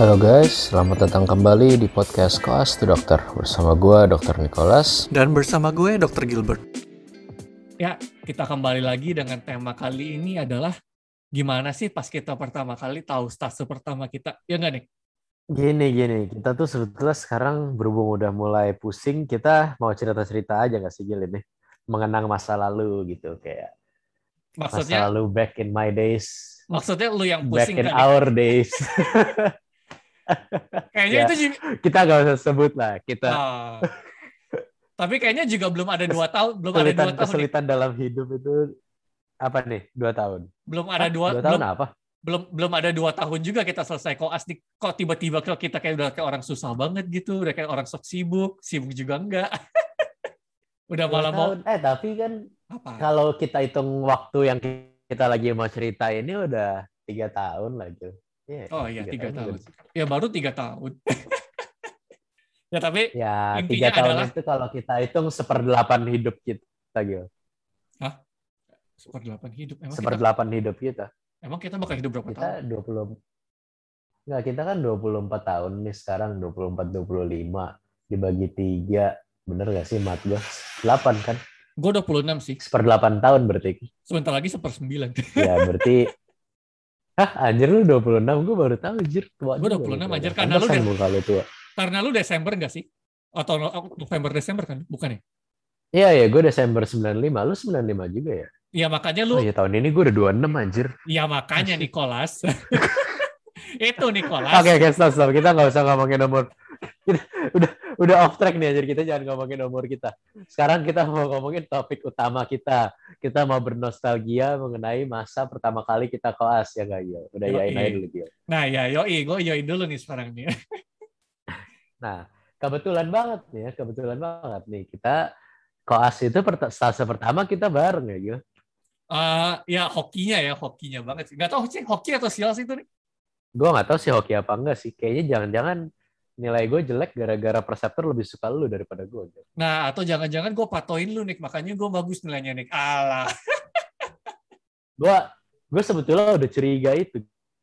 Halo guys, selamat datang kembali di podcast Koas to Dokter bersama gue Dr. Nicholas. Dan bersama gue Dr. Gilbert. Ya, kita kembali lagi dengan tema kali ini adalah gimana sih pas kita pertama kali tahu stase pertama kita, ya nggak nih? Gini gini, kita tuh sebetulnya sekarang berhubung udah mulai pusing, kita mau cerita-cerita aja nggak sih Gil ini? Mengenang masa lalu gitu kayak Maksudnya, masa lalu back in my days, maksudnya lu yang back pusing in kan? our days. Kayaknya Ya. itu juga, kita nggak usah sebut lah, kita Ah. tapi kayaknya juga belum ada dua tahun, belum ada dua tahun, nih. kesulitan dalam hidup itu apa nih? Dua tahun. belum ada dua, dua belum, tahun apa? belum belum ada dua tahun juga kita selesai koas nih. Kok tiba-tiba kok kita kayak udah kayak orang susah banget gitu, udah kayak orang sok sibuk, sibuk juga enggak. udah malah mau. Eh tapi kan apa? kalau kita hitung waktu yang kita lagi mau cerita ini udah tiga tahun lah Iya, Oh iya tiga tahun. juga. Ya baru tiga tahun. ya tapi Ya Intinya tiga tahun adalah- itu kalau kita hitung seperdelapan hidup kita gitu. seperdelapan hidup. Emang kita, Seperdelapan hidup kita. emang kita bakal hidup berapa Kita tahun? 20 Enggak, kita kan 24 tahun nih sekarang 24 25 dibagi tiga bener gak sih mat gue 8 kan Gue 26 sih. seperdelapan tahun berarti Sebentar lagi sepersembilan. ya berarti Hah, anjir lu 26, gue baru tahu anjir tua juga 26, lu. anjir, karena lu udah- muka lu tua. Karena lu Desember nggak sih? Atau no- November Desember kan? Bukan ya? Iya, iya, gue Desember 95. Lu 95 juga ya? Ya makanya Oh lu, iya, tahun ini gue udah 26 anjir. ya makanya Nicholas. itu Nicholas. Oke, oke, stop, stop. Kita nggak usah ngomongin. Kita udah udah off track nih anjir. Kita jangan ngomongin umur kita. Sekarang kita mau ngomongin topik utama kita. Kita mau bernostalgia mengenai masa pertama kali kita koas ya nggak Gil? Udah Yoi. yain aja dulu Gil. Nah ya yoi, gue yoin dulu nih sekarang nih. Nah, kebetulan banget nih ya, kebetulan banget nih. Kita koas itu stase pertama kita bareng ya Gil. Eh, ya hokinya ya, hokinya banget sih. Gak tau sih hoki atau sial sih itu nih. gue nggak tahu sih hoki apa enggak sih kayaknya jangan-jangan nilai gue jelek gara-gara perseptor lebih suka lu daripada gue Nah atau jangan-jangan gue patoin lu nih, makanya gue bagus nilainya nih. Alah. gue gue sebetulnya udah curiga itu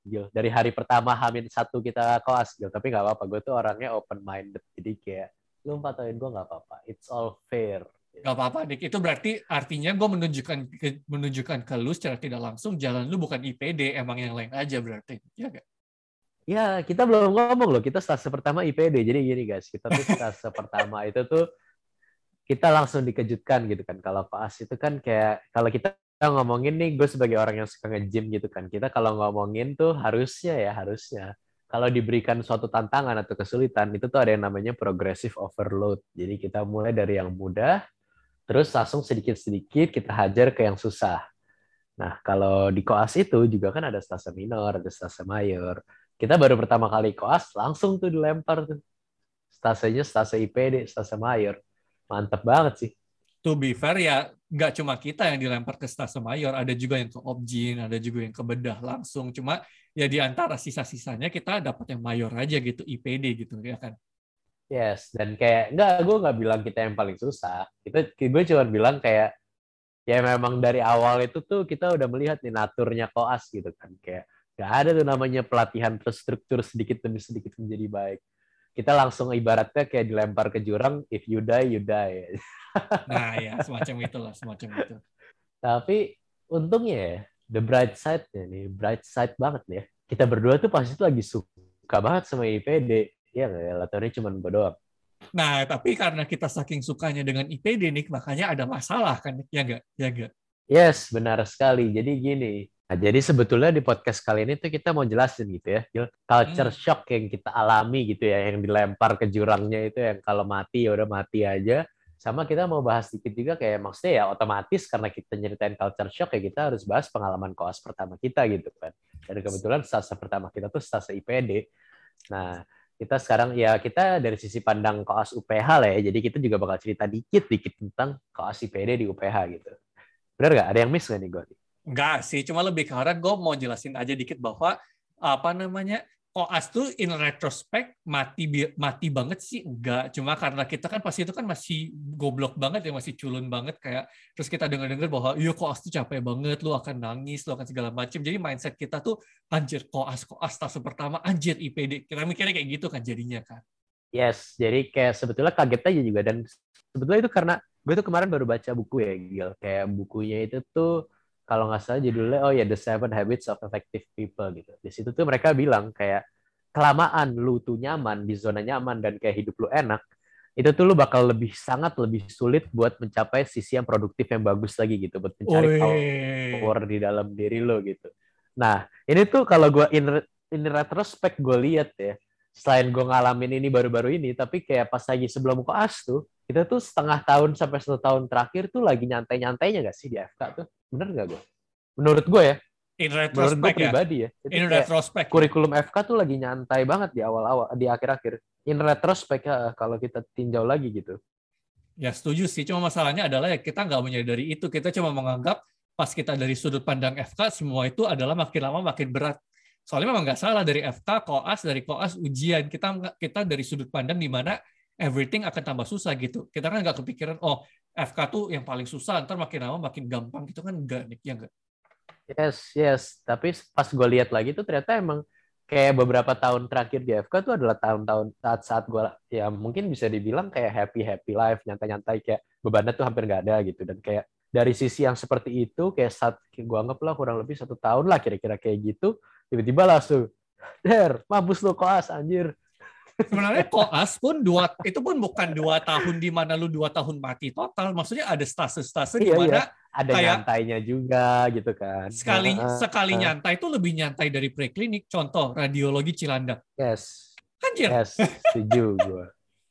Gil. dari hari pertama Hamin satu kita koas Gil. tapi nggak apa-apa gue tuh orangnya open minded jadi kayak lu patoin gue nggak apa-apa it's all fair Gak apa-apa, Dik. Itu berarti artinya gue menunjukkan ke, menunjukkan ke lu secara tidak langsung jalan lu bukan IPD, emang yang lain aja berarti. Ya gak? Ya kita belum ngomong loh kita stase pertama IPD jadi gini guys kita tuh stase pertama itu tuh kita langsung dikejutkan gitu kan. Kalau koas itu kan kayak kalau kita ngomongin nih gue sebagai orang yang suka nge-gym gitu kan. Kita kalau ngomongin tuh harusnya ya harusnya. Kalau diberikan suatu tantangan atau kesulitan itu tuh ada yang namanya progressive overload. Jadi kita mulai dari yang mudah terus langsung sedikit-sedikit kita hajar ke yang susah. Nah kalau di koas itu juga kan ada stase minor ada stase mayor kita baru pertama kali koas langsung tuh dilempar tuh stasenya stase IPD stase mayor mantep banget sih To be fair ya, nggak cuma kita yang dilempar ke stase mayor, ada juga yang ke objin, ada juga yang ke bedah langsung. Cuma ya di antara sisa-sisanya kita dapat yang mayor aja gitu, IPD gitu ya kan. Yes, dan kayak enggak, gue nggak bilang kita yang paling susah. Kita, gue cuma bilang kayak ya memang dari awal itu tuh kita udah melihat nih naturnya koas gitu kan. Kayak nggak ada tuh namanya pelatihan terstruktur sedikit demi sedikit menjadi baik. Kita langsung ibaratnya kayak dilempar ke jurang, if you die, you die. Nah ya, semacam itulah, semacam itu. Tapi untungnya ya, the bright side-nya nih, bright side banget nih ya. Kita berdua tuh pasti tuh lagi suka banget sama IPD. Ya nggak ya, latarnya cuma gue doang. Nah, tapi karena kita saking sukanya dengan IPD nih, makanya ada masalah kan, ya nggak? Ya nggak? Yes, benar sekali. Jadi gini, nah, jadi sebetulnya di podcast kali ini tuh kita mau jelasin gitu ya, culture Hmm. shock yang kita alami gitu ya, yang dilempar ke jurangnya itu yang kalau mati ya udah mati aja. Sama kita mau bahas dikit juga kayak maksudnya ya otomatis karena kita nyeritain culture shock ya kita harus bahas pengalaman koas pertama kita gitu kan. Dan kebetulan stase pertama kita tuh stase IPD. Nah, kita sekarang ya kita dari sisi pandang koas UPH lah ya. Jadi kita juga bakal cerita dikit-dikit tentang koas IPD di UPH gitu. Bener nggak? Ada yang miss nggak nih gue? Enggak sih, cuma lebih arah gue mau jelasin aja dikit bahwa apa namanya koas tuh in retrospect mati mati banget sih? Enggak cuma karena kita kan pasti itu kan masih goblok banget ya masih culun banget kayak terus kita dengar-dengar bahwa iya koas tuh capek banget lu akan nangis lu akan segala macam jadi mindset kita tuh anjir koas koas stase pertama anjir IPD kita mikirnya kayak gitu kan jadinya kan. Yes jadi kayak sebetulnya kaget aja juga. Dan sebetulnya itu karena gue tuh kemarin baru baca buku ya Gil. Kayak bukunya itu tuh kalau nggak salah judulnya oh ya The Seven Habits of Effective People gitu. Di situ tuh mereka bilang kayak kelamaan lu tuh nyaman di zona nyaman dan kayak hidup lu enak, itu tuh lu bakal lebih sangat lebih sulit buat mencapai sisi yang produktif yang bagus lagi gitu buat mencari power di dalam diri lo gitu. Nah, ini tuh kalau gue in, in retrospect gue lihat ya, selain gue ngalamin ini baru-baru ini, tapi kayak pas lagi sebelum koas tuh, kita tuh setengah tahun sampai satu tahun terakhir tuh lagi nyantai-nyantainya gak sih di FK tuh? Bener gak gue? Menurut gue ya. In retrospect Menurut gue ya? pribadi ya. ya. In retrospect. Kurikulum FK tuh lagi nyantai banget di awal-awal, di akhir-akhir. In retrospect ya, kalau kita tinjau lagi gitu. Ya setuju sih, cuma masalahnya adalah ya kita nggak menyadari itu. Kita cuma menganggap pas kita dari sudut pandang FK, semua itu adalah makin lama makin berat soalnya memang nggak salah dari FK koas dari koas ujian. Kita kita dari sudut pandang di mana everything akan tambah susah gitu. Kita kan nggak kepikiran oh FK tuh yang paling susah ntar makin lama makin gampang gitu kan? Enggak nih ya enggak yes yes. Tapi pas gue lihat lagi tuh ternyata emang kayak beberapa tahun terakhir di FK tuh adalah tahun-tahun saat-saat gue ya mungkin bisa dibilang kayak happy happy life nyantai-nyantai kayak bebannya tuh hampir nggak ada gitu. Dan kayak dari sisi yang seperti itu kayak saat gue anggap lah kurang lebih satu tahun lah kira-kira kayak gitu tiba-tiba langsung der mampus lo koas anjir. Sebenarnya koas pun dua itu pun bukan dua tahun di mana lu dua tahun mati total. Maksudnya ada stase-stase di iya, mana iya. ada kayak, nyantainya juga gitu kan. Sekali uh, sekali uh, nyantai itu lebih nyantai dari preklinik. Contoh radiologi Cilandak. Yes. Anjir. Yes setuju gue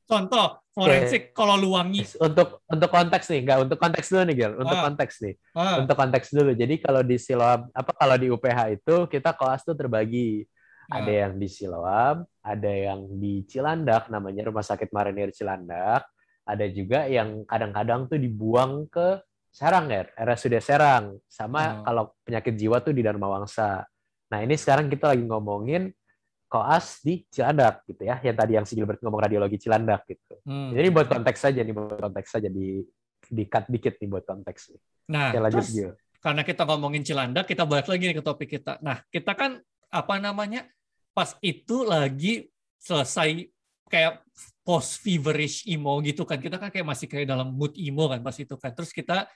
Contoh forensik okay. kalau luangi. Untuk untuk konteks nih, enggak untuk konteks dulu nih, Gil. Untuk ah. konteks nih. Ah. Untuk konteks dulu. Jadi kalau di Siloam apa kalau di UPH itu kita koas tuh terbagi. Ah. Ada yang di Siloam, ada yang di Cilandak namanya Rumah Sakit Marinir Cilandak. Ada juga yang kadang-kadang tuh dibuang ke Serang ya, RSUD Serang. Sama ah. kalau penyakit jiwa tuh di Dharma Wangsa. Nah, ini sekarang kita lagi ngomongin koas di Cilandak gitu ya. Yang tadi yang si Gilbert ngomong radiologi Cilandak gitu. Hmm. Jadi buat konteks saja nih, buat konteks saja di di cut dikit nih buat konteks nih. Nah, Oke, lanjut terus, karena kita ngomongin Cilandak, kita balik lagi nih ke topik kita. Nah, kita kan apa namanya? Pas itu lagi selesai kayak post feverish emo gitu kan. Kita kan kayak masih kayak dalam mood emo kan pas itu kan. Terus kita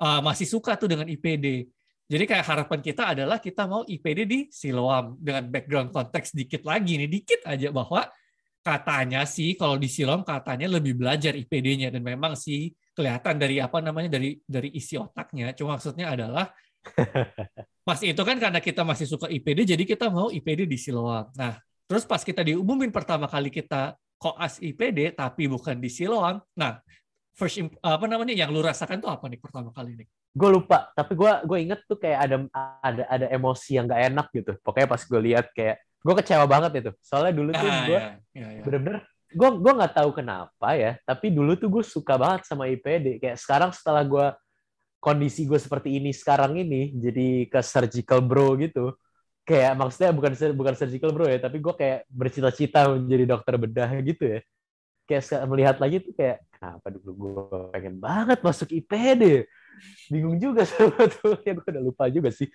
uh, masih suka tuh dengan IPD. Jadi kayak harapan kita adalah kita mau IPD di Siloam dengan background konteks dikit lagi nih, dikit aja bahwa katanya sih kalau di Siloam katanya lebih belajar IPD-nya dan memang sih kelihatan dari apa namanya dari dari isi otaknya. Cuma maksudnya adalah pas itu kan karena kita masih suka IPD jadi kita mau IPD di Siloam. Nah, terus pas kita diumumin pertama kali kita koas IPD tapi bukan di Siloam. Nah, first apa namanya yang lu rasakan tuh apa nih pertama kali nih? gue lupa tapi gue gue inget tuh kayak ada ada ada emosi yang gak enak gitu. Pokoknya pas gue lihat kayak gue kecewa banget itu. Soalnya dulu tuh ah, gue ya, ya, ya. bener-bener gue gue nggak tahu kenapa ya tapi dulu tuh gue suka banget sama IPD kayak sekarang setelah gue kondisi gue seperti ini sekarang ini jadi ke surgical bro gitu. Kayak maksudnya bukan bukan surgical bro ya tapi gue kayak bercita-cita menjadi dokter bedah gitu ya kayak melihat lagi tuh kayak kenapa dulu gue pengen banget masuk IPD bingung juga sebetulnya gue udah lupa juga sih.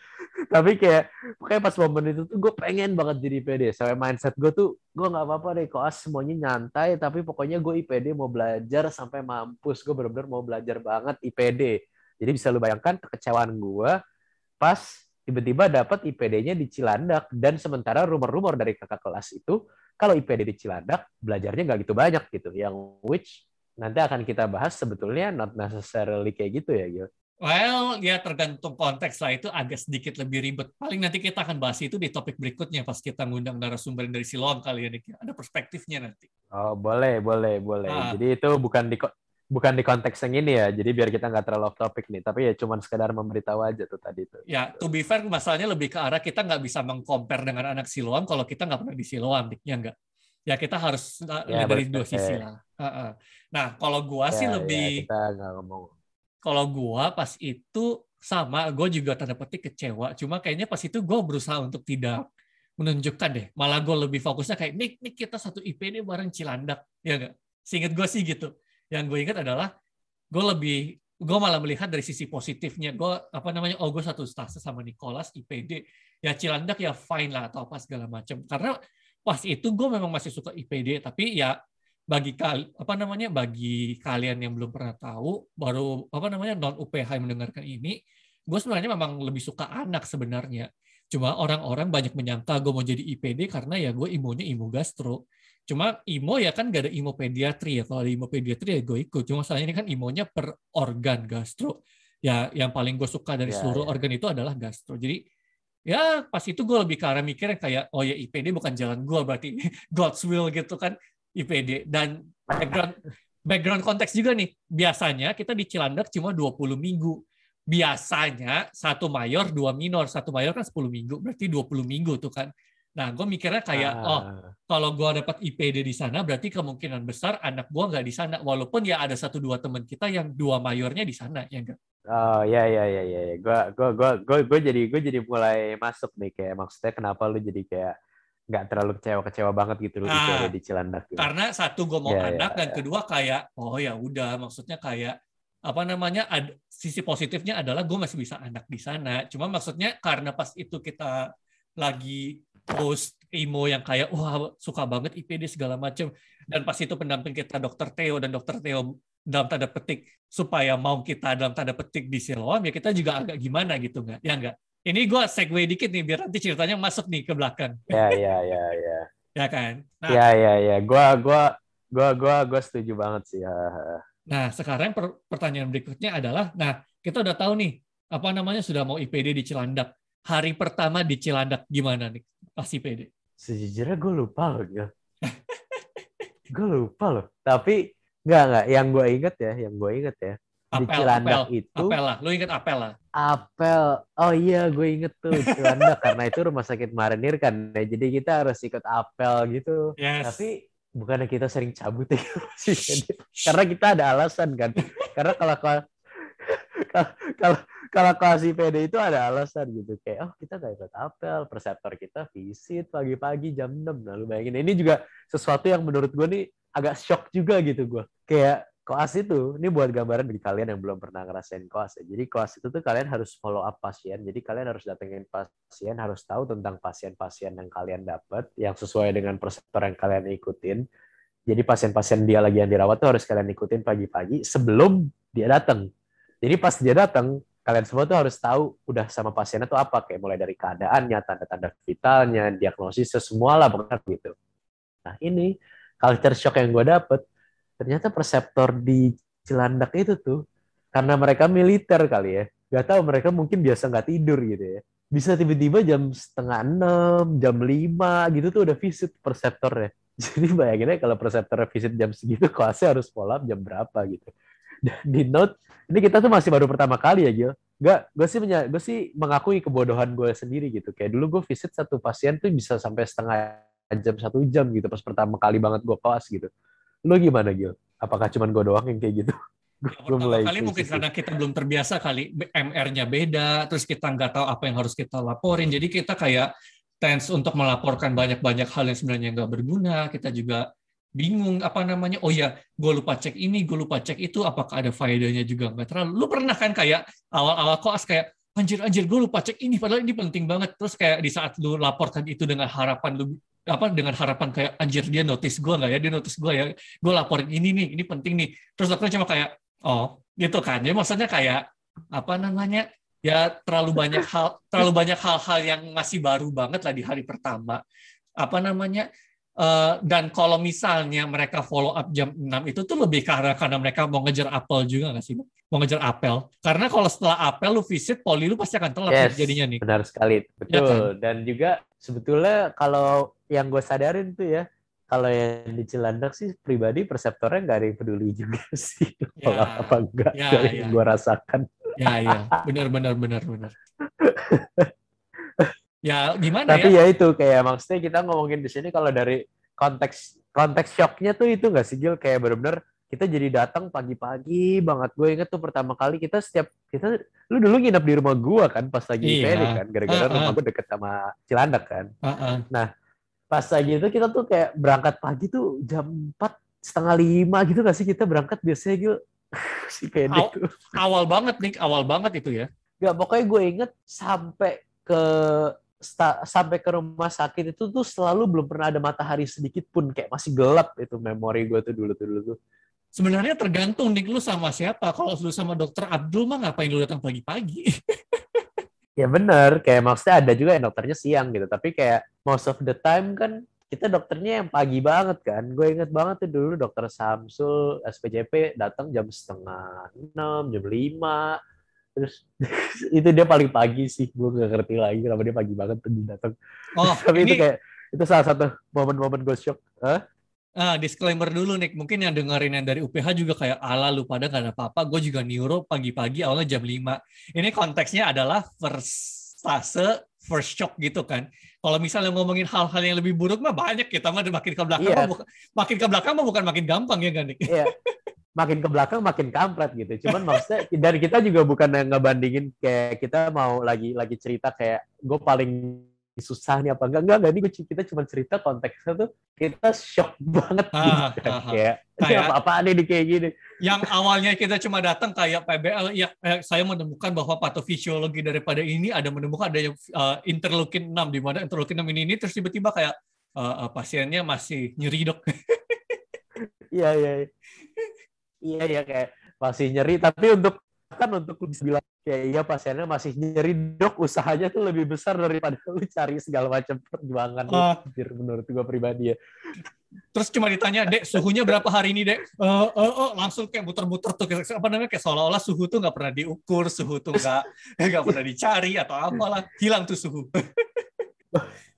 Tapi kayak kayak pas momen itu tuh gue pengen banget jadi IPD sampai mindset gue tuh gue nggak apa-apa deh koas semuanya nyantai tapi pokoknya gue IPD mau belajar sampai mampus. Gue bener-bener mau belajar banget IPD jadi bisa lu bayangkan kekecewaan gue pas tiba-tiba dapat IPD-nya di Cilandak. Dan sementara rumor-rumor dari kakak kelas itu kalau IPD di Cilandak belajarnya nggak gitu banyak gitu yang which nanti akan kita bahas sebetulnya not necessarily kayak gitu ya Gil. Well, ya tergantung konteks lah itu agak sedikit lebih ribet. Paling nanti kita akan bahas itu di topik berikutnya pas kita ngundang narasumber dari Siloam kali ya, Ada perspektifnya nanti. Oh, boleh, boleh, boleh. Ah. Jadi itu bukan di bukan di konteks yang ini ya. Jadi biar kita nggak terlalu off topic nih. Tapi ya cuman sekedar memberitahu aja tuh tadi tuh. Ya, to be fair masalahnya lebih ke arah kita nggak bisa mengcompare dengan anak Siloam kalau kita nggak pernah di Siloam, ya nggak? Ya kita harus ya, dari dua sisi lah. Nah, kalau gua ya, sih ya, lebih kita ngomong. Kalau gua pas itu sama, gue juga tanda petik kecewa. Cuma kayaknya pas itu gue berusaha untuk tidak menunjukkan deh. Malah gue lebih fokusnya kayak, nih, nih kita satu IPD bareng Cilandak. Ya nggak? Seinget gue sih gitu. Yang gue ingat adalah, gue lebih, gue malah melihat dari sisi positifnya. Gue, apa namanya, oh gue satu stase sama Nicholas, IPD. Ya Cilandak ya fine lah, atau apa segala macam. Karena pas itu gue memang masih suka IPD, tapi ya bagi kali apa namanya bagi kalian yang belum pernah tahu baru apa namanya non UPH yang mendengarkan ini gue sebenarnya memang lebih suka anak sebenarnya Cuma orang-orang banyak menyangka gue mau jadi IPD karena ya gue imonya imo gastro. Cuma imo ya kan gak ada imo pediatri ya. Kalau ada imo pediatri ya gue ikut. Cuma soalnya ini kan imonya per organ gastro. Ya yang paling gue suka dari ya, seluruh ya. organ itu adalah gastro. Jadi ya pas itu gue lebih ke arah mikirnya kayak oh ya IPD bukan jalan gue berarti God's will gitu kan IPD dan background background konteks juga nih biasanya kita di Cilandak cuma 20 minggu biasanya satu mayor dua minor satu mayor kan 10 minggu berarti 20 minggu tuh kan nah gue mikirnya kayak ah. oh kalau gue dapat IPD di sana berarti kemungkinan besar anak gue nggak di sana walaupun ya ada satu dua teman kita yang dua mayornya di sana ya enggak Oh ya ya ya ya, gue gue gue gue gue jadi gue jadi mulai masuk nih kayak maksudnya kenapa lu jadi kayak nggak terlalu kecewa-kecewa banget gitu lu nah, di Cilandak. Gitu. Karena satu gue mau ya, anak ya, dan ya. kedua kayak oh ya udah maksudnya kayak apa namanya ad, sisi positifnya adalah gue masih bisa anak di sana cuma maksudnya karena pas itu kita lagi post imo yang kayak wah suka banget IPD segala macam dan pas itu pendamping kita dokter Theo dan dokter Theo dalam tanda petik supaya mau kita dalam tanda petik di Siloam ya kita juga agak gimana gitu nggak? Ya nggak? Ini gue segue dikit nih biar nanti ceritanya masuk nih ke belakang. Ya ya ya ya. Ya kan? Nah, ya ya ya. Gue gue gue gue gue setuju banget sih. Ya. Nah, sekarang per pertanyaan berikutnya adalah, nah kita udah tahu nih, apa namanya sudah mau IPD di Cilandak. Hari pertama di Cilandak gimana nih pas IPD? Sejujurnya gue lupa loh, Gil. gue lupa loh. Tapi nggak nggak, yang gue inget ya, yang gue inget ya. Apel, di Cilandak apel, itu. Apel lah, lu inget apel lah. Apel, oh iya gue inget tuh Cilandak karena itu rumah sakit Marinir kan. Ya, jadi kita harus ikut apel gitu. Yes. Tapi bukannya kita sering cabut ya karena kita ada alasan kan karena kalau kalau kalau kelas IPD itu ada alasan gitu kayak oh kita gak ikut apel perseptor kita visit pagi-pagi jam 6 lalu bayangin ini juga sesuatu yang menurut gue nih agak shock juga gitu gue kayak koas itu ini buat gambaran bagi kalian yang belum pernah ngerasain koas ya. Jadi koas itu tuh kalian harus follow up pasien. Jadi kalian harus datengin pasien, harus tahu tentang pasien-pasien yang kalian dapat yang sesuai dengan prosedur yang kalian ikutin. Jadi pasien-pasien dia lagi yang dirawat tuh harus kalian ikutin pagi-pagi sebelum dia datang. Jadi pas dia datang, kalian semua tuh harus tahu udah sama pasiennya tuh apa. Kayak mulai dari keadaannya, tanda-tanda vitalnya, diagnosis semua lah pokoknya gitu. Nah ini culture shock yang gue dapet ternyata perseptor di Cilandak itu tuh karena mereka militer kali ya. Nggak tahu mereka mungkin biasa nggak tidur gitu ya. Bisa tiba-tiba jam setengah enam jam lima gitu tuh udah visit perseptornya. Jadi bayanginnya kalau perseptor visit jam segitu kelasnya harus up jam berapa gitu di note ini kita tuh masih baru pertama kali ya Gil Gak, gue sih gue sih mengakui kebodohan gue sendiri gitu. Kayak dulu gue visit satu pasien tuh bisa sampai setengah jam satu jam gitu pas pertama kali banget gue kelas gitu. Lu gimana Gil? Apakah cuma gue doang yang kayak gitu? gue mulai kali mungkin karena kita belum terbiasa kali MR-nya beda, terus kita nggak tahu apa yang harus kita laporin, jadi kita kayak tense untuk melaporkan banyak-banyak hal yang sebenarnya nggak berguna. Kita juga bingung apa namanya. Oh ya, gue lupa cek ini, gue lupa cek itu. Apakah ada faedahnya juga? Nggak terlalu. Lu pernah kan kayak awal-awal koas kayak anjir anjir gue lupa cek ini padahal ini penting banget. Terus kayak di saat lu laporkan itu dengan harapan lu apa dengan harapan kayak anjir dia notice gue nggak ya? Dia notice gue ya? Gue laporin ini nih ini penting nih. Terus aku cuma kayak oh gitu kan. Ya maksudnya kayak apa namanya? Ya terlalu banyak hal terlalu banyak hal-hal yang masih baru banget lah di hari pertama. Apa namanya Uh, dan kalau misalnya mereka follow up jam 6 itu tuh lebih karena karena mereka mau ngejar apel juga nggak sih? Mau ngejar apel. Karena kalau setelah apel lu visit poli lu pasti akan telat yes, jadinya nih. Benar sekali. Betul. Ya kan? Dan juga sebetulnya kalau yang gue sadarin tuh ya, kalau yang di Cilandak sih pribadi perseptornya nggak ada yang peduli juga sih ya, kalau apa enggak ya, dari ya. yang gue rasakan. Ya ya, benar benar benar benar. ya gimana Tapi ya? ya itu kayak maksudnya kita ngomongin di sini kalau dari konteks konteks shocknya tuh itu nggak sih Gil kayak benar-benar kita jadi datang pagi-pagi banget. Gue inget tuh pertama kali kita setiap kita lu dulu nginep di rumah gua kan pas lagi Iya. Kan gara-gara Uh-uh. rumah gua deket sama Cilandak kan. Heeh. Pas lagi itu kita tuh kayak berangkat pagi tuh jam 4 setengah lima gitu gak sih kita berangkat biasanya gitu si tuh. Awal banget nih, awal banget itu ya. Gak pokoknya gue inget sampai ke sampai ke rumah sakit itu tuh selalu belum pernah ada matahari sedikit pun kayak masih gelap itu memori gue tuh dulu tuh dulu tuh. Sebenarnya tergantung nih lu sama siapa. Kalau lu sama dokter Abdul mah ngapain lu datang pagi-pagi? Ya bener, kayak maksudnya ada juga yang dokternya siang gitu, tapi kayak most of the time kan kita dokternya yang pagi banget kan. Gue inget banget tuh dulu dokter Samsul SPJP datang jam setengah enam, jam lima, terus itu dia paling pagi sih. Gue gak ngerti lagi kenapa dia pagi banget tuh datang. Oh, tapi ini itu kayak itu salah satu momen-momen gue shock. Hah? ah, disclaimer dulu nih. Mungkin yang dengerin yang dari UPH juga kayak ala lu pada gak ada apa-apa. Gue juga neuro pagi-pagi awalnya jam 5. Ini konteksnya adalah first fase, first shock gitu kan. Kalau misalnya ngomongin hal-hal yang lebih buruk mah banyak kita mah makin ke belakang Iya. mah makin ke belakang mah bukan makin gampang ya kan Nik? Iya. Makin ke belakang makin kampret gitu. Cuman maksudnya dari kita juga bukan yang ngebandingin kayak kita mau lagi lagi cerita kayak gue paling susah nih apa enggak enggak enggak ini gua- kita cuma cerita konteksnya tuh kita shock banget Ah, gitu kan. ah, ah. kayak Kayak- apa apaan ini kayak gini yang awalnya kita cuma datang kayak PBL ya eh, saya menemukan bahwa patofisiologi daripada ini ada menemukan ada yang uh, interleukin 6 di mana interleukin 6 ini, ini terus tiba-tiba kayak uh, uh, pasiennya masih nyeri dok. iya iya iya iya kayak masih nyeri. Tapi untuk kan untuk lu bisa bilang kayak iya pasiennya masih nyeri dok. Usahanya tuh lebih besar daripada lu cari segala macam perjuangan lu, anjir, menurut gua pribadi ya. Terus cuma ditanya, "Dek, suhunya berapa hari ini, Dek?" Eh, eh, oh, langsung kayak muter-muter tuh kayak apa namanya kayak seolah-olah suhu tuh nggak pernah diukur, suhu tuh nggak nggak pernah dicari atau apalah, hilang tuh suhu.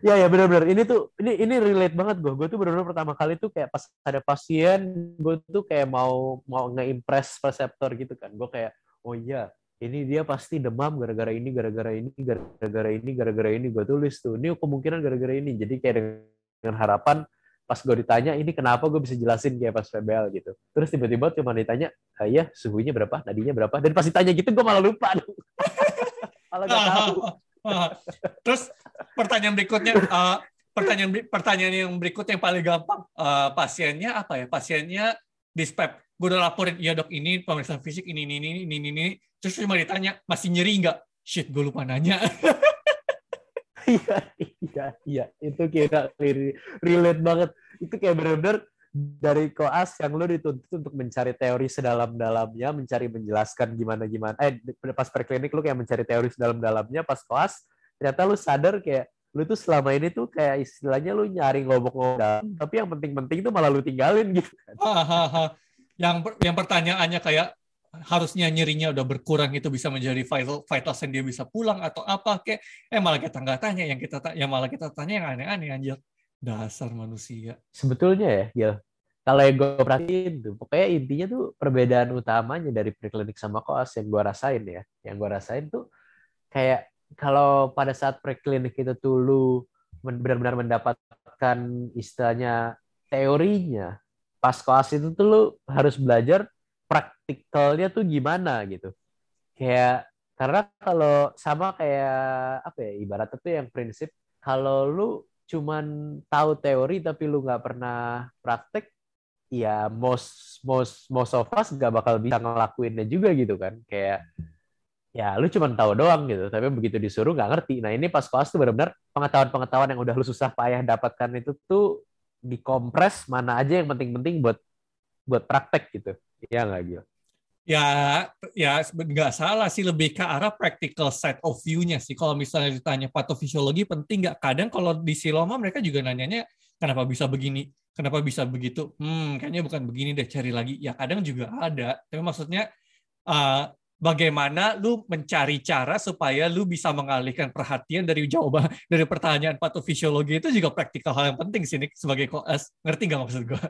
Ya ya benar-benar ini tuh ini ini relate banget gue. Gue tuh benar-benar pertama kali tuh kayak pas ada pasien, gue tuh kayak mau mau nge-impress reseptor gitu kan. Gue kayak oh iya ini dia pasti demam gara-gara ini gara-gara ini gara-gara ini gara-gara ini gue tulis tuh. Ini kemungkinan gara-gara ini. Jadi kayak dengan harapan pas gue ditanya ini kenapa gue bisa jelasin kayak pas PBL gitu. Terus tiba-tiba cuma ditanya, ah, iya suhunya berapa, nadinya berapa. Dan pas ditanya gitu gue malah lupa. malah gak tahu. Terus pertanyaan berikutnya, eh, pertanyaan pertanyaan yang berikutnya yang paling gampang, eh, pasiennya apa ya? Pasiennya dispep. Gue udah laporin, iya dok ini pemeriksaan fisik ini ini ini ini ini. ini." Terus cuma ditanya, masih nyeri nggak? Shit, gue lupa nanya. Iya, iya, iya. Itu kira relate banget. Itu kayak benar-benar dari koas yang lu dituntut untuk mencari teori sedalam-dalamnya, mencari menjelaskan gimana-gimana. Eh, pas preklinik lu kayak mencari teori sedalam-dalamnya, pas koas ternyata lu sadar kayak lu tuh selama ini tuh kayak istilahnya lu nyari ngomong-ngomong dalam, tapi yang penting-penting tuh malah lu tinggalin gitu kan. Yang yang pertanyaannya kayak harusnya nyerinya udah berkurang itu bisa menjadi vital vital dia bisa pulang atau apa kayak eh malah kita nggak tanya yang kita ta- yang malah kita tanya yang aneh-aneh anjir dasar manusia. Sebetulnya ya, Gil, kalau yang gue perhatiin tuh, pokoknya intinya tuh perbedaan utamanya dari preklinik sama koas yang gue rasain ya, yang gue rasain tuh kayak kalau pada saat preklinik itu tuh lu benar-benar mendapatkan istilahnya teorinya, pas koas itu tuh lu harus belajar praktikalnya tuh gimana gitu. Kayak karena kalau sama kayak apa ya ibaratnya tuh yang prinsip kalau lu cuman tahu teori tapi lu nggak pernah praktek ya most most most of us nggak bakal bisa ngelakuinnya juga gitu kan. Kayak ya lu cuman tahu doang gitu tapi begitu disuruh nggak ngerti. Nah ini pas kelas tuh benar-benar pengetahuan-pengetahuan yang udah lu susah payah dapatkan itu tuh dikompres mana aja yang penting-penting buat buat praktek gitu. Ya nggak gitu ya ya nggak salah sih lebih ke arah practical side of view-nya sih. Kalau misalnya ditanya patofisiologi penting nggak? Kadang kalau di siloma mereka juga nanyanya kenapa bisa begini? Kenapa bisa begitu? Hmm kayaknya bukan begini deh cari lagi. Ya kadang juga ada. Tapi maksudnya uh, bagaimana lu mencari cara supaya lu bisa mengalihkan perhatian dari jawaban dari pertanyaan patofisiologi itu juga praktikal hal yang penting sih Nick, sebagai koas ngerti nggak maksud gua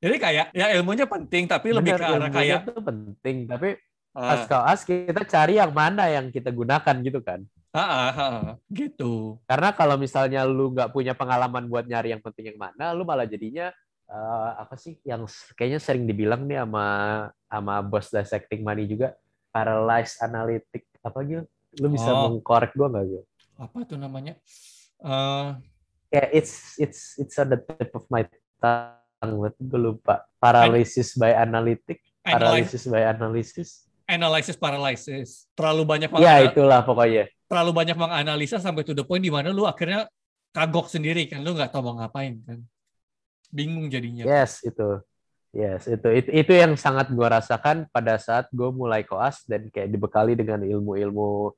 jadi kayak ya ilmunya penting tapi lebih Bener, ke arah kayak tuh penting tapi pas kelas kita cari yang mana yang kita gunakan gitu kan. Ah, ah, ah, gitu. Karena kalau misalnya lu nggak punya pengalaman buat nyari yang penting yang mana, lu malah jadinya uh, apa sih yang kayaknya sering dibilang nih sama sama bos dissecting money juga paralyzed analytic apa gitu. Lu bisa oh. mengkorek gue nggak gitu apa itu namanya? Uh... ya yeah, it's it's it's on the tip of my tongue gue lupa. Paralysis by analytic paralysis by analysis. Analysis paralysis. Terlalu banyak ya itulah pokoknya. terlalu banyak menganalisa sampai to the point di mana lu akhirnya kagok sendiri kan lu nggak tahu mau ngapain kan. Bingung jadinya. Yes itu. Yes, itu, itu itu yang sangat gue rasakan pada saat gue mulai koas dan kayak dibekali dengan ilmu-ilmu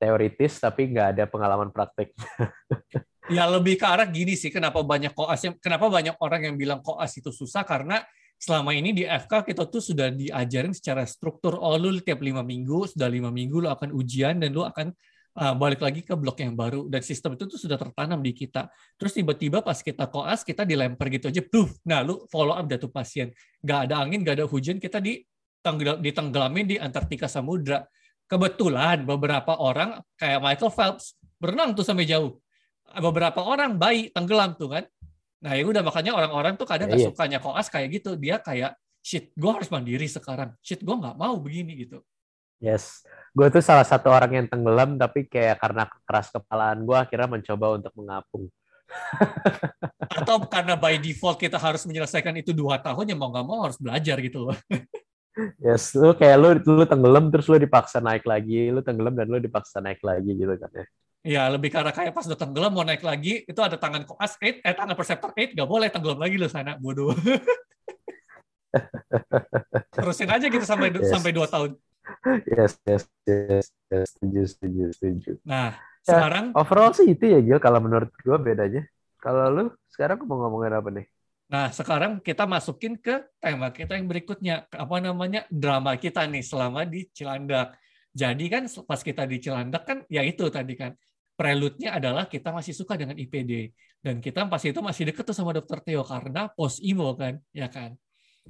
teoritis tapi nggak ada pengalaman praktek. ya lebih ke arah gini sih, kenapa banyak koas yang kenapa banyak orang yang bilang koas itu susah karena selama ini di FK kita tuh sudah diajarin secara struktur oh lu tiap lima minggu sudah lima minggu lu akan ujian dan lu akan uh, balik lagi ke blok yang baru dan sistem itu tuh sudah tertanam di kita. Terus tiba-tiba pas kita koas kita dilempar gitu aja, tuh, nah lu follow up datu pasien, nggak ada angin, nggak ada hujan, kita di ditenggelamin di Antartika Samudra. Kebetulan beberapa orang kayak Michael Phelps berenang tuh sampai jauh. Beberapa orang bayi tenggelam tuh kan. Nah ya udah makanya orang-orang tuh kadang nggak iya. sukanya koas kayak gitu. Dia kayak shit, gue harus mandiri sekarang. Shit, gue nggak mau begini gitu. Yes, gue tuh salah satu orang yang tenggelam tapi kayak karena keras kepalaan gue akhirnya mencoba untuk mengapung. Atau karena by default kita harus menyelesaikan itu dua tahun ya mau nggak mau harus belajar gitu loh. yes, lu kayak lu lu tenggelam terus lu dipaksa naik lagi, lu tenggelam dan lu dipaksa naik lagi gitu kan ya. Iya, lebih karena kayak pas udah tenggelam mau naik lagi, itu ada tangan koas 8, eh tangan perceptor 8, gak boleh tenggelam lagi lu sana, bodoh. Terusin aja gitu sampai yes. sampai dua tahun yes, yes, yes, yes, setuju, setuju, setuju. Nah, ya, sekarang overall sih itu ya Gil, kalau menurut gue bedanya. Kalau lu sekarang mau ngomongin apa nih? Nah, sekarang kita masukin ke tema kita yang berikutnya. Apa namanya? Drama kita nih selama di Cilandak. Jadi kan pas kita di Cilandak kan ya itu tadi kan. Prelude-nya adalah kita masih suka dengan IPD. Dan kita pas itu masih deket tuh sama dokter Theo karena post imo kan, ya kan.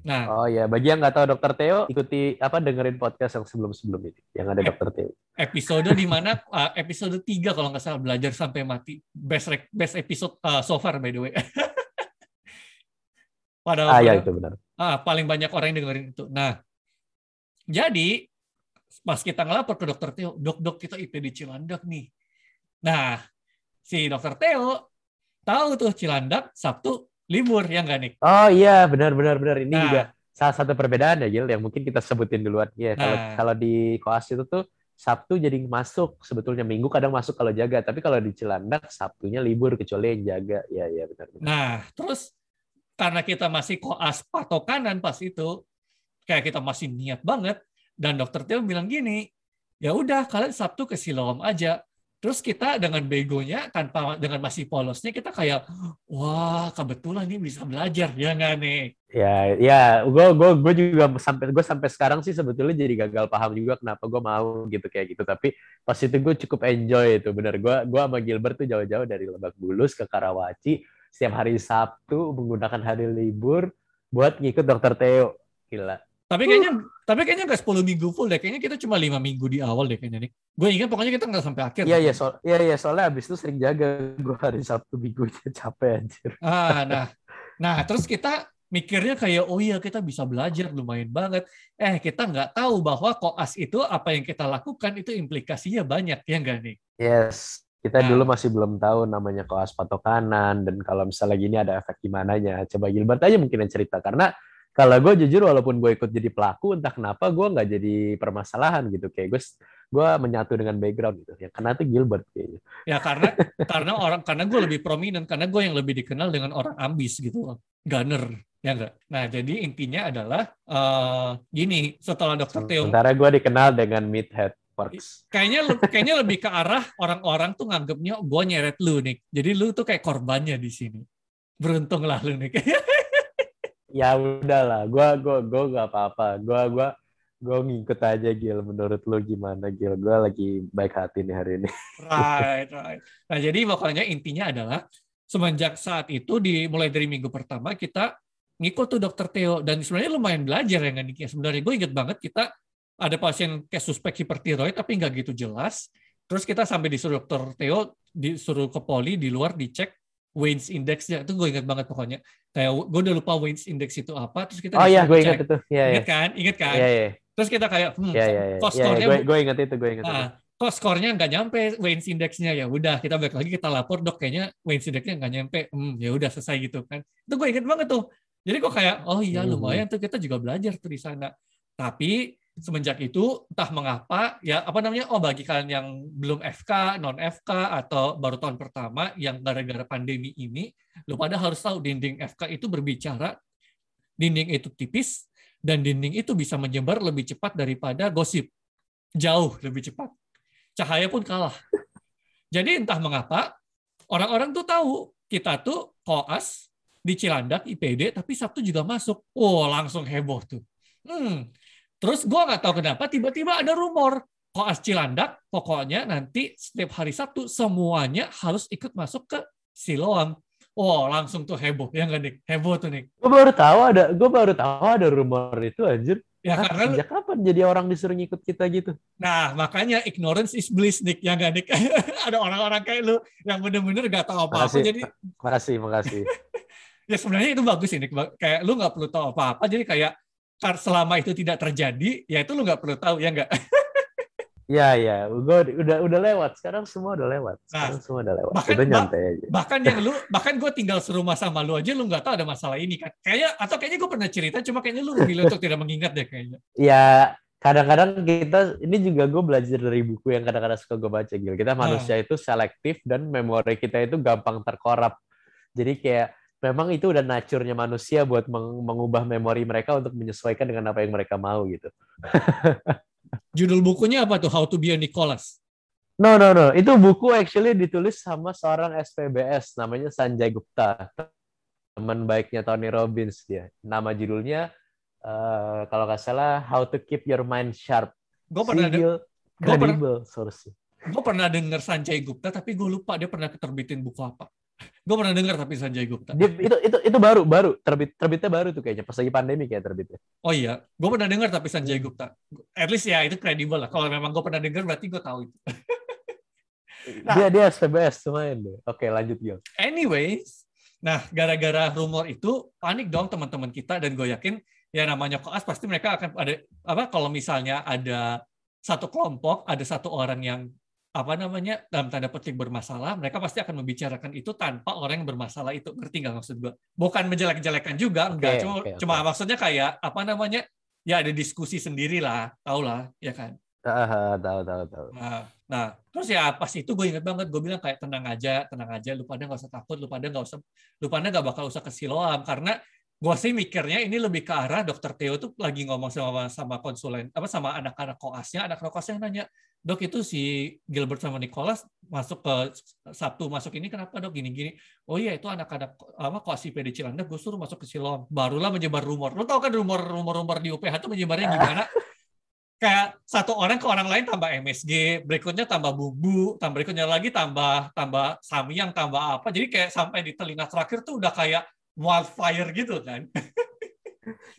Nah, oh ya, bagi yang nggak tahu Dokter Theo, ikuti apa dengerin podcast yang sebelum-sebelum ini, yang ada Dokter Theo. Episode di mana uh, episode 3 kalau nggak salah belajar sampai mati. Best best episode uh, so far by the way. Padahal ah, ya, itu benar. Ah, paling banyak orang yang dengerin itu. Nah, jadi pas kita ngelapor ke Dokter Theo, dok dok kita IP di Cilandak nih. Nah, si Dokter Theo tahu tuh Cilandak Sabtu libur ya nggak nih? Oh iya benar benar benar ini nah. juga salah satu perbedaan ya Gil yang mungkin kita sebutin duluan. Ya kalau nah. kalau di koas itu tuh Sabtu jadi masuk sebetulnya Minggu kadang masuk kalau jaga tapi kalau di Cilandak Sabtunya libur kecuali yang jaga ya ya benar benar. Nah terus karena kita masih koas patokanan pas itu kayak kita masih niat banget. Dan dokter Teo bilang gini ya udah kalian Sabtu ke Siloam aja. Terus kita dengan begonya tanpa dengan masih polosnya kita kayak wah kebetulan nih bisa belajar. Ya nggak nih? Ya ya gue gue gue juga sampai gue sampai sekarang sih sebetulnya jadi gagal paham juga kenapa gue mau gitu kayak gitu. Tapi pas itu gue cukup enjoy itu bener. Gue gue sama Gilbert tuh jauh-jauh dari Lebak Bulus ke Karawaci setiap hari Sabtu menggunakan hari libur buat ngikut dokter Theo gila tapi kayaknya uh. tapi kayaknya nggak 10 minggu full deh. Kayaknya kita cuma lima minggu di awal deh kayaknya nih. Gue ingat pokoknya kita nggak sampai akhir. Iya iya so, iya iya soalnya abis itu sering jaga gue hari Sabtu minggu capek anjir. Ah nah nah terus kita mikirnya kayak oh iya kita bisa belajar lumayan banget. Eh kita nggak tahu bahwa koas itu apa yang kita lakukan itu implikasinya banyak ya enggak nih? Yes. Kita nah. dulu masih belum tahu namanya koas patokanan dan kalau misalnya gini ada efek gimana nya. Coba Gilbert aja mungkin yang cerita karena kalau gue jujur walaupun gue ikut jadi pelaku entah kenapa gue nggak jadi permasalahan gitu. Kayak gue gue menyatu dengan background gitu. Ya karena itu Gilbert kayaknya. Ya karena karena orang karena gue lebih prominent karena gue yang lebih dikenal dengan orang ambis gitu gunner ya enggak nah jadi intinya adalah uh, gini setelah dokter Theo sementara gue dikenal dengan meathead Works. Kayaknya kayaknya lebih ke arah orang-orang tuh nganggapnya gue nyeret lu nih. Jadi lu tuh kayak korbannya di sini. Beruntung lah lu nih. ya udahlah gua gua gua gak apa-apa gua gua gua ngikut aja Gil menurut lo gimana Gil gua lagi baik hati nih hari ini right right nah jadi pokoknya intinya adalah semenjak saat itu di mulai dari minggu pertama kita ngikut tuh dokter Theo dan sebenarnya lumayan belajar ya Niki sebenarnya gue inget banget kita ada pasien kayak suspek hipertiroid tapi nggak gitu jelas. Terus kita sampai disuruh dokter Theo disuruh ke poli di luar dicek Wayne's Index-nya. Itu gue ingat banget pokoknya. Kayak gue udah lupa Wayne's Index itu apa terus kita oh iya gue ingat itu. Ya, ingat kan? Ingat kan? Ya, ya. terus kita kayak hmm, ya, ya, ya. kok Ya, skornya gue, gue ingat itu gue ingat itu. ah, kok skornya nggak nyampe Wayne's Index-nya? Ya udah kita balik lagi kita lapor dok kayaknya Wayne's Index-nya nggak nyampe. Hmm, ya udah selesai gitu kan. Itu gue inget banget tuh. Jadi kok kayak oh iya Hmm. lumayan tuh kita juga belajar tuh di sana. Tapi semenjak itu entah mengapa ya apa namanya oh bagi kalian yang belum FK non FK atau baru tahun pertama yang gara-gara pandemi ini lu pada harus tahu dinding FK itu berbicara. Dinding itu tipis dan dinding itu bisa menyebar lebih cepat daripada gosip. Jauh lebih cepat. Cahaya pun kalah. Jadi entah mengapa orang-orang tuh tahu kita tuh koas di Cilandak IPD tapi Sabtu juga masuk. Oh langsung heboh tuh. Hmm Terus gue nggak tahu kenapa tiba-tiba ada rumor koas Cilandak pokoknya nanti setiap hari Sabtu semuanya harus ikut masuk ke Siloam. Oh langsung tuh heboh ya nggak nih heboh tuh nih. Gue baru tahu ada, gue baru tahu ada rumor itu anjir. Ya Hah, karena sejak kapan jadi orang disuruh ngikut kita gitu? nah makanya ignorance is bliss Nick ya nggak Nick. ada orang-orang kayak lu yang bener-bener nggak tahu apa-apa Makasih. jadi Makasih, makasih. ya sebenarnya itu bagus ini kayak lu nggak perlu tahu apa-apa jadi kayak selama itu tidak terjadi ya itu lu nggak perlu tahu ya nggak Ya, ya, gue udah udah lewat. Sekarang semua udah lewat. Sekarang Nah, semua udah lewat. bahkan- Itu nyantai aja. bahkan yang lu bahkan gue tinggal serumah sama lu aja lu nggak tahu ada masalah ini kan kayaknya atau kayaknya gue pernah cerita cuma kayaknya lu memilih untuk tidak mengingat deh kayaknya Ya, kadang-kadang kita ini juga gue belajar dari buku yang kadang-kadang suka gue baca Gil. Kita manusia itu selektif dan memori kita itu gampang terkorap. Jadi kayak memang itu udah nature-nya manusia buat meng- mengubah memori mereka untuk menyesuaikan dengan apa yang mereka mau gitu. judul bukunya apa tuh How to be a Nicholas No, no, no. Itu buku actually ditulis sama seorang SPBS namanya Sanjay Gupta. Teman baiknya Tony Robbins dia. Nama judulnya eh, kalau nggak salah How to Keep Your Mind Sharp. gue pernah Single credible source. gue pernah denger Sanjay Gupta tapi gue lupa dia pernah terbitin buku apa gue pernah denger tapi Sanjay Gupta Dia, itu itu itu baru baru terbit terbitnya baru tuh kayaknya pas lagi pandemi kayak terbitnya. oh iya gue pernah denger tapi Sanjay Gupta at least ya itu kredibel lah kalau memang gue pernah denger berarti gue tahu itu Nah. Dia dia SPBS lumayan deh. Oke, lanjut Gil. Anyways, nah gara-gara rumor itu panik dong teman-teman kita dan gue yakin ya namanya koas pasti mereka akan ada apa kalau misalnya ada satu kelompok ada satu orang yang apa namanya dalam tanda petik bermasalah mereka pasti akan membicarakan itu tanpa orang yang bermasalah itu. Ngerti nggak maksud gue bukan menjelek-jelekan juga enggak. Cuma oke. cuma maksudnya kayak apa namanya ya ada diskusi sendiri lah tau lah ya kan? Ah, tahu tahu tahu. Nah, nah, terus ya pas itu gue inget banget, gue bilang kayak tenang aja, tenang aja, lu pada nggak usah takut, lu pada nggak usah, lu pada nggak bakal usah ke Siloam. Karena gue sih mikirnya ini lebih ke arah dokter Theo tuh lagi ngomong sama sama konsulen apa sama anak-anak koasnya, anak-anak koasnya nanya, dok itu si Gilbert sama Nicholas masuk ke Sabtu masuk ini kenapa dok gini-gini? Oh iya itu anak-anak apa koas IPD Cilandak gue suruh masuk ke Siloam, barulah menyebar rumor. Lu tau kan rumor-rumor di UPH tuh menyebarnya gimana? kayak satu orang ke orang lain tambah MSG, berikutnya tambah bumbu, tambah berikutnya lagi tambah tambah samyang, tambah apa. Jadi kayak sampai di telinga terakhir tuh udah kayak wildfire gitu kan.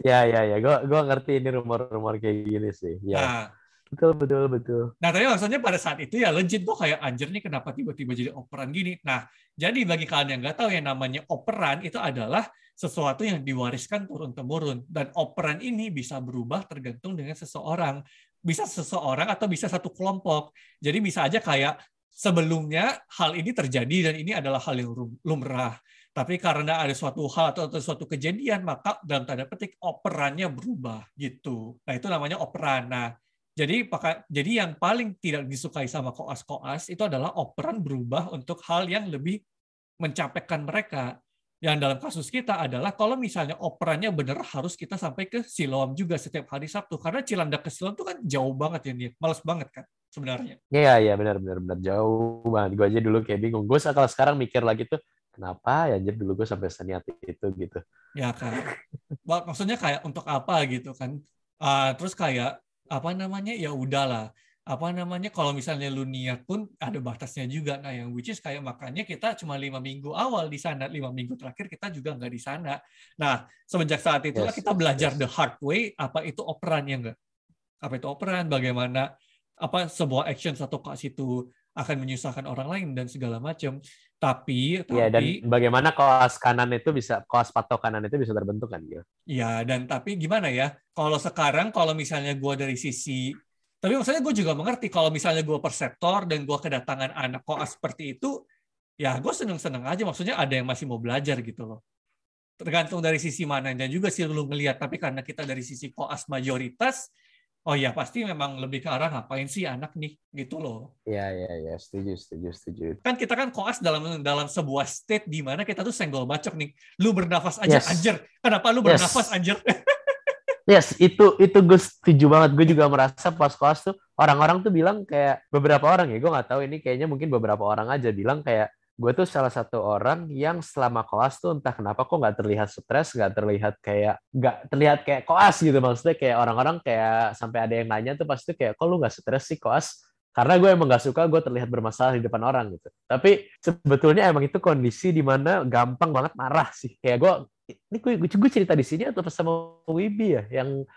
Ya ya ya, gua gua ngerti ini rumor-rumor kayak gini sih. Ya. Nah, Betul betul betul. nah tapi maksudnya pada saat itu ya legit tuh kayak anjir nih kenapa tiba-tiba jadi operan gini. Nah, jadi bagi kalian yang nggak tahu yang namanya operan itu adalah sesuatu yang diwariskan turun-temurun dan operan ini bisa berubah tergantung dengan seseorang. Bisa seseorang atau bisa satu kelompok. Jadi bisa aja kayak sebelumnya hal ini terjadi dan ini adalah hal yang lumrah. Tapi karena ada suatu hal atau, atau suatu kejadian, maka dalam tanda petik operannya berubah gitu. Nah itu namanya operan. Nah jadi paka- jadi yang paling tidak disukai sama koas-koas itu adalah operan berubah untuk hal yang lebih mencapekkan mereka. Yang dalam kasus kita adalah kalau misalnya operannya benar harus kita sampai ke Siloam juga setiap hari Sabtu karena Cilandak ke Siloam itu kan jauh banget ya nih, males banget kan sebenarnya. Iya iya benar benar benar jauh banget. Gue aja dulu kayak bingung. Gue kalau sekarang mikir lagi tuh kenapa ya anjir dulu gue sampai seniat itu gitu. Ya kan. Maksudnya kayak untuk apa gitu kan. Ah, terus kayak apa namanya ya udahlah. Apa namanya kalau misalnya lu niat pun ada batasnya juga. Nah yang which is kayak makanya kita cuma lima minggu awal di sana, lima minggu terakhir kita juga nggak di sana. Nah semenjak saat itulah Yes, kita belajar yes. the hard way apa itu operan ya enggak? Apa itu operan? Bagaimana apa sebuah action satu kas itu akan menyusahkan orang lain dan segala macam. Tapi, dan tapi, bagaimana koas kanan itu bisa, koas patok kanan itu bisa terbentuk kan, Gil? ya dan tapi gimana ya? Kalau sekarang kalau misalnya gue dari sisi, tapi maksudnya gue juga mengerti kalau misalnya gue perseptor dan gue kedatangan anak koas seperti itu, ya gue seneng-seneng aja. Maksudnya ada yang masih mau belajar gitu loh. Tergantung dari sisi mananya juga sih lu ngelihat. Tapi karena kita dari sisi koas mayoritas, oh ya pasti memang lebih ke arah ngapain sih anak nih gitu loh. Iya, iya, iya, setuju, setuju, setuju. kan kita kan koas dalam dalam sebuah state di mana kita tuh senggol bacok nih. Lu bernafas aja Yes. anjir. Kenapa lu Yes. bernafas anjir? Yes, itu itu gue setuju banget. Gue juga merasa pas koas tuh orang-orang tuh bilang kayak beberapa orang ya, gue nggak tahu ini kayaknya mungkin beberapa orang aja bilang kayak gue tuh salah satu orang yang selama koas tuh entah kenapa kok nggak terlihat stres, nggak terlihat kayak nggak terlihat kayak koas gitu maksudnya kayak orang-orang kayak sampai ada yang nanya tuh pasti kayak kok lu nggak stres sih koas? Karena gue emang nggak suka gue terlihat bermasalah di depan orang gitu. Tapi sebetulnya emang itu kondisi di mana gampang banget marah sih. Kayak gue ini gue, gue, gue cerita di sini atau sama Wibi ya yang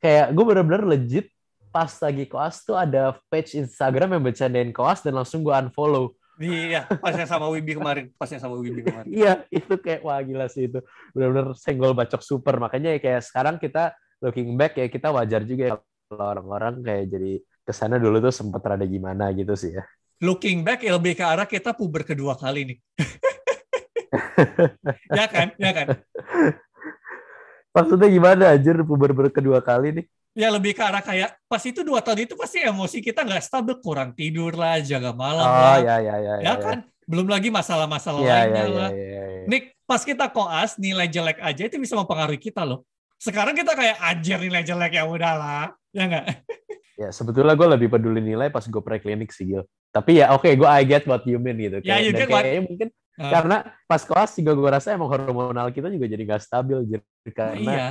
kayak gue bener-bener legit pas lagi koas tuh ada page Instagram yang bercandain koas dan langsung gue unfollow. Iya, pasnya sama Wibi kemarin, pasnya sama Wibi kemarin. Iya, itu kayak wah gila sih itu. Bener-bener senggol bacok super. Makanya ya kayak sekarang kita looking back ya kita wajar juga ya kalau orang-orang kayak jadi ke sana dulu tuh sempet rada gimana gitu sih ya. Looking back ya lebih ke arah kita puber kedua kali nih. ya kan, ya kan. Maksudnya gimana anjir puber kedua kali nih? Ya lebih ke arah kayak pas itu dua tahun itu pasti emosi kita nggak stabil, kurang tidur lah, jaga malam Oh lah, ya ya ya. ya kan. Belum lagi masalah-masalah Iya lainnya iya lah. iya iya. iya. Nik, pas kita koas nilai jelek aja itu bisa mempengaruhi kita loh. Sekarang kita kayak anjir nilai jelek ya udahlah, ya nggak? Ya sebetulnya gue lebih peduli nilai pas gue preklinik sih Gil. Tapi ya oke gue I get what you mean gitu. Ya, Kayak- you dan get what- kayaknya mungkin Ah. karena pas koas juga gue rasa emang hormonal kita juga jadi nggak stabil jadi Nah, karena iya,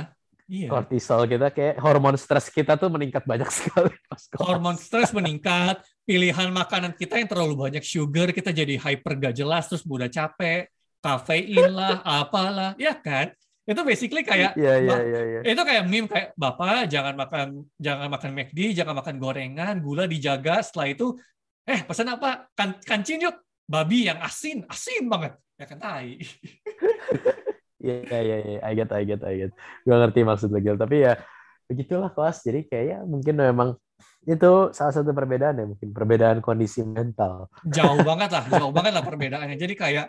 iya. kortisol kita kayak hormon stres kita tuh meningkat banyak sekali pas. Hormon stres meningkat, pilihan makanan kita yang terlalu banyak sugar, kita jadi hyper gak jelas, terus mudah capek, kafein lah, apalah, ya kan? Itu basically kayak Iya iya iya iya. itu kayak meme kayak bapak jangan makan jangan makan McD, jangan makan gorengan, gula dijaga. Setelah itu, eh pesan apa? Kan kancing yuk, babi yang asin, asin banget. Ya kan tai. Iya iya iya iya. I get I get I get. Gue ngerti maksud lo Gil. Tapi ya begitulah koas. Jadi kayaknya mungkin memang itu salah satu perbedaan ya mungkin perbedaan kondisi mental. Jauh banget lah, jauh banget lah perbedaannya. Jadi kayak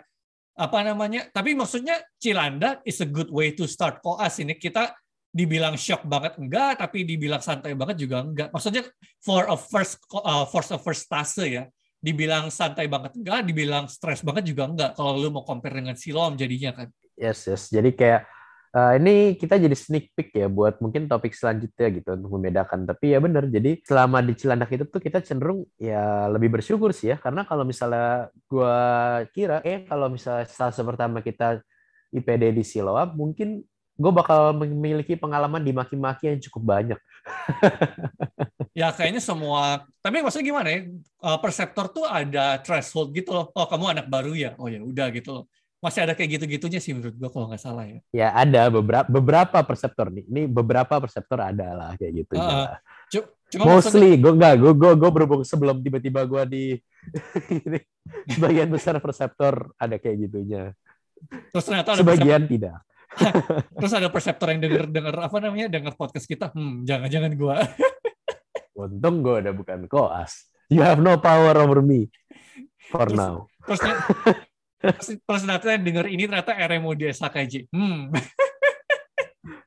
apa namanya? Tapi maksudnya Cilandak is a good way to start koas ini. Kita dibilang shock banget enggak, tapi dibilang santai banget juga enggak. Maksudnya for a first uh, for a first tase ya. Dibilang santai banget enggak, dibilang stres banget juga enggak. Kalau lu mau compare dengan Silom jadinya kan. Yes, yes. Jadi kayak eh, ini kita jadi sneak peek ya buat mungkin topik selanjutnya gitu untuk membedakan. Tapi ya benar. Jadi selama di Cilandak itu tuh kita cenderung ya lebih bersyukur sih ya. Karena kalau misalnya gua kira, eh kalau misalnya stase pertama kita IPD di Siloam, mungkin gue bakal memiliki pengalaman dimaki-maki yang cukup banyak. Ya kayaknya semua, tapi maksudnya gimana ya? Uh, perseptor tuh ada threshold gitu loh. Oh kamu anak baru ya? Oh ya udah gitu loh. Masih ada kayak gitu-gitunya sih menurut gua kalau nggak salah ya. Ya ada beberapa beberapa perseptor nih. Ini beberapa perseptor ada lah kayak gitu. Cu- Cuma Mostly, gue enggak, gue gue gue berhubung sebelum tiba-tiba gue di ini, sebagian besar perseptor ada kayak gitunya. terus ternyata ada perseptor, Sebagian tidak. terus ada perseptor yang denger denger apa namanya denger podcast kita. Hmm jangan-jangan gua. Untung gue udah bukan koas. You have no power over me for Terus- now. Terus terus, ternyata yang denger ini ternyata RMO di SHKJ. Hmm.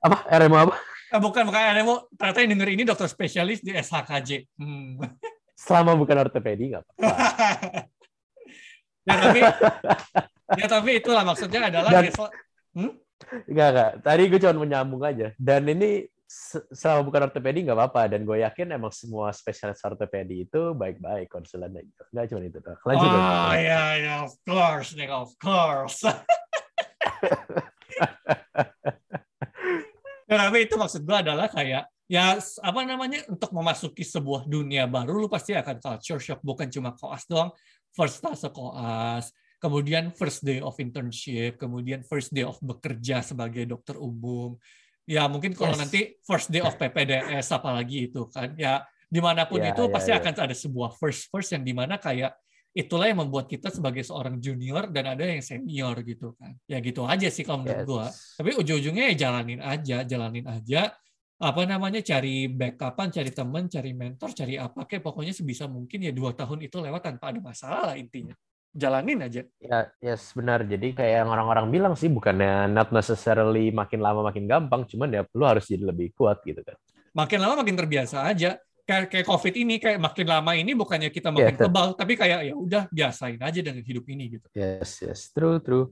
Apa RMO apa? Eh, bukan bukan RMO, ternyata yang denger ini dokter spesialis di SHKJ. Hmm. Selama bukan ortopedi nggak apa-apa. ya tapi ya tapi itulah maksudnya adalah Dan- result- Enggak, enggak. Tadi gue cuma menyambung aja. Dan ini selama bukan ortopedi nggak apa-apa. Dan gue yakin emang semua spesialis ortopedi itu baik-baik konsulennya gitu. Enggak cuma itu. doang. Lanjut. Oh Bang. ya ya of course nih of course. ya, tapi itu maksud gua adalah kayak ya apa namanya untuk memasuki sebuah dunia baru lu pasti akan culture shock bukan cuma koas doang first tase koas kemudian first day of internship kemudian first day of bekerja sebagai dokter umum ya mungkin kalau Yes. nanti first day of PPDS apalagi itu kan ya di mana pun Ya, itu ya, pasti ya. akan ada sebuah first first yang di mana kayak itulah yang membuat kita sebagai seorang junior dan ada yang senior gitu kan. Ya gitu aja sih kalau menurut yes. gua. Tapi ujung-ujungnya ya jalanin aja, jalanin aja apa namanya cari backupan, cari teman, cari mentor, cari apa kayak pokoknya sebisa mungkin ya dua tahun itu lewat tanpa ada masalah lah intinya. Jalanin aja. Ya, yes benar. Jadi kayak yang orang-orang bilang sih bukannya not necessarily makin lama makin gampang, cuman ya lu harus jadi lebih kuat gitu kan. Makin lama makin terbiasa aja kayak kayak covid ini kayak makin lama ini bukannya kita iya, makin yeah, kebal tapi kayak ya udah biasain aja dengan hidup ini gitu yes yes true true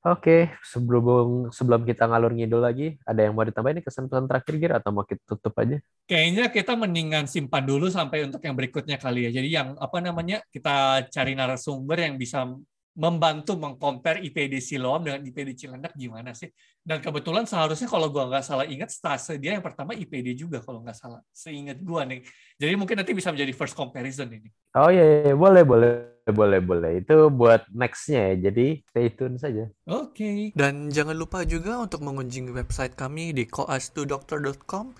oke sebelum sebelum kita ngalur ngidul lagi ada yang mau ditambahin kesan-pesan terakhir Gir atau mau kita tutup aja? Kayaknya kita mendingan simpan dulu sampai untuk yang berikutnya kali ya. Jadi yang apa namanya kita cari narasumber yang bisa membantu mengcompare IPD Siloam dengan IPD Cilandak gimana sih? Dan kebetulan seharusnya kalau gua nggak salah ingat stase dia yang pertama IPD juga kalau nggak salah. Seingat gua nih. Jadi mungkin nanti bisa menjadi first comparison ini. Oh iya, iya. iya. boleh boleh boleh boleh. Itu buat nextnya ya. Jadi stay tune saja. Oke. Okay. Dan jangan lupa juga untuk mengunjungi website kami di koas2doctor.com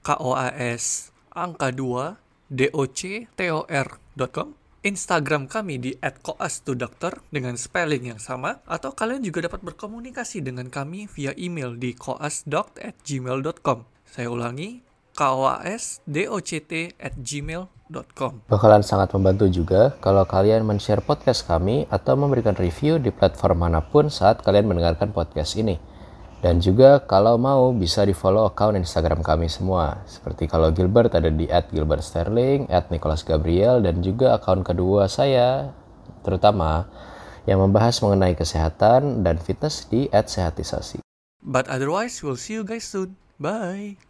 k o a s angka 2 d o c t o r.com Instagram kami di @koas2doctor dengan spelling yang sama atau kalian juga dapat berkomunikasi dengan kami via email di koasdoct@gmail.com. Saya ulangi koasdoct@gmail.com. Bakalan sangat membantu juga kalau kalian men-share podcast kami atau memberikan review di platform mana pun saat kalian mendengarkan podcast ini. Dan juga kalau mau bisa di follow account Instagram kami semua. Seperti kalau Gilbert ada di at Gilbert Sterling, at Nicholas Gabriel, dan juga account kedua saya terutama yang membahas mengenai kesehatan dan fitness di at Sehatisasi. But otherwise, we'll see you guys soon. Bye!